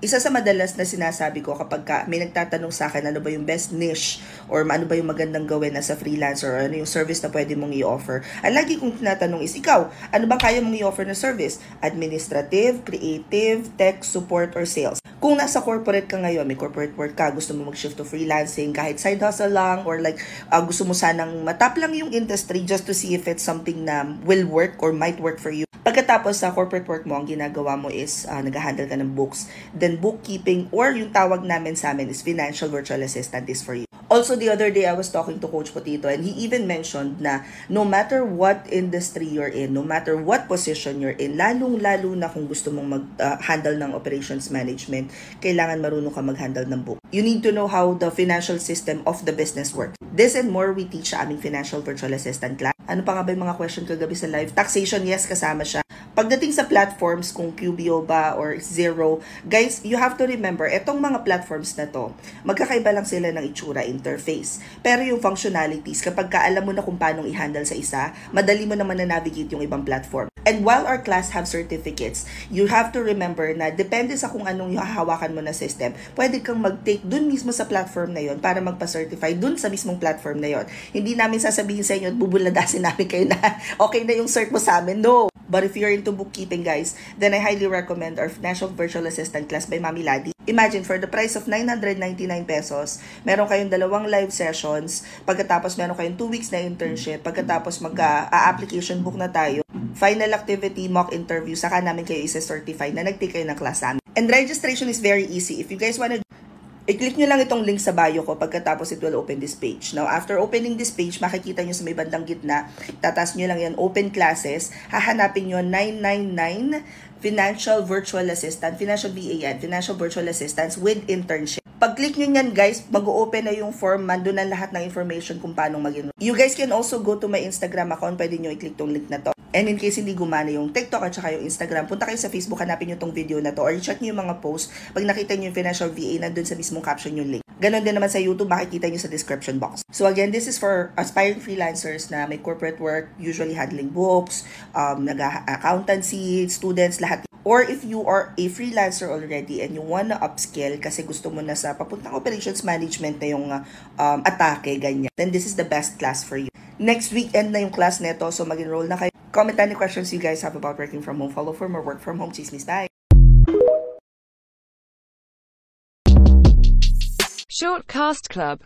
isa sa madalas na sinasabi ko kapag ka may nagtatanong sa akin ano ba yung best niche or ano ba yung magandang gawin as a freelancer or ano yung service na pwede mong i-offer. Ang lagi kong tinatanong is, ikaw, ano ba kaya mong i-offer na service? Administrative, creative, tech, support, or sales? Kung nasa corporate ka ngayon, may corporate work ka, gusto mo mag-shift to freelancing, kahit side hustle lang, or like uh, gusto mo sanang matap lang yung industry just to see if it's something na will work or might work for you. Pagkatapos sa corporate work mo, ang ginagawa mo is uh, nag-handle ka ng books, then bookkeeping, or yung tawag namin sa amin is financial virtual assistant is for you. Also, the other day, I was talking to Coach Potito and he even mentioned na no matter what industry you're in, no matter what position you're in, lalong-lalo na kung gusto mong mag-handle uh, ng operations management, kailangan marunong ka mag-handle ng book. You need to know how the financial system of the business works. This and more we teach sa aming financial virtual assistant class. Ano pa nga ba yung mga question kagabi sa live? Taxation, yes, kasama siya. Pagdating sa platforms, kung QBO ba or Zero, guys, you have to remember, etong mga platforms na to, magkakaiba lang sila ng itsura interface. Pero yung functionalities, kapag ka alam mo na kung paano i-handle sa isa, madali mo naman na navigate yung ibang platform. And while our class have certificates, you have to remember na depende sa kung anong hahawakan mo na system, pwede kang mag-take dun mismo sa platform na yon para magpa-certify dun sa mismong platform na yon. Hindi namin sasabihin sa inyo at bubuladasin namin kayo na okay na yung cert mo sa amin. No! But if you're into bookkeeping, guys, then I highly recommend our National Virtual Assistant class by Mami Ladi. Imagine, for the price of 999 pesos, meron kayong dalawang live sessions, pagkatapos meron kayong 2 weeks na internship, pagkatapos mag-application book na tayo, final activity, mock interview, saka namin kayo isa-certify na nag-take kayo ng class namin. And registration is very easy. If you guys wanna I-click nyo lang itong link sa bio ko pagkatapos it will open this page. Now, after opening this page, makikita nyo sa may bandang gitna, tatas nyo lang yan, open classes, hahanapin nyo 999 Financial Virtual Assistant, Financial VA yan, Financial Virtual Assistants with internship. Pag-click nyo yan guys, mag-open na yung form, mandun na lahat ng information kung paano mag You guys can also go to my Instagram account, pwede nyo i-click tong link na to. And in case hindi gumana yung TikTok at saka yung Instagram, punta kayo sa Facebook, hanapin nyo tong video na to or check nyo yung mga post. Pag nakita nyo yung financial VA, nandun sa mismong caption yung link. Ganon din naman sa YouTube, makikita nyo sa description box. So again, this is for aspiring freelancers na may corporate work, usually handling books, um, nag-accountancy, students, lahat. Or if you are a freelancer already and you wanna upscale kasi gusto mo na sa papuntang operations management na yung um, atake, ganyan, then this is the best class for you. Next weekend na yung class neto, so mag-enroll na kayo. Comment any questions you guys have about working from home. Follow for more work from home chismis. Bye! Shortcast Club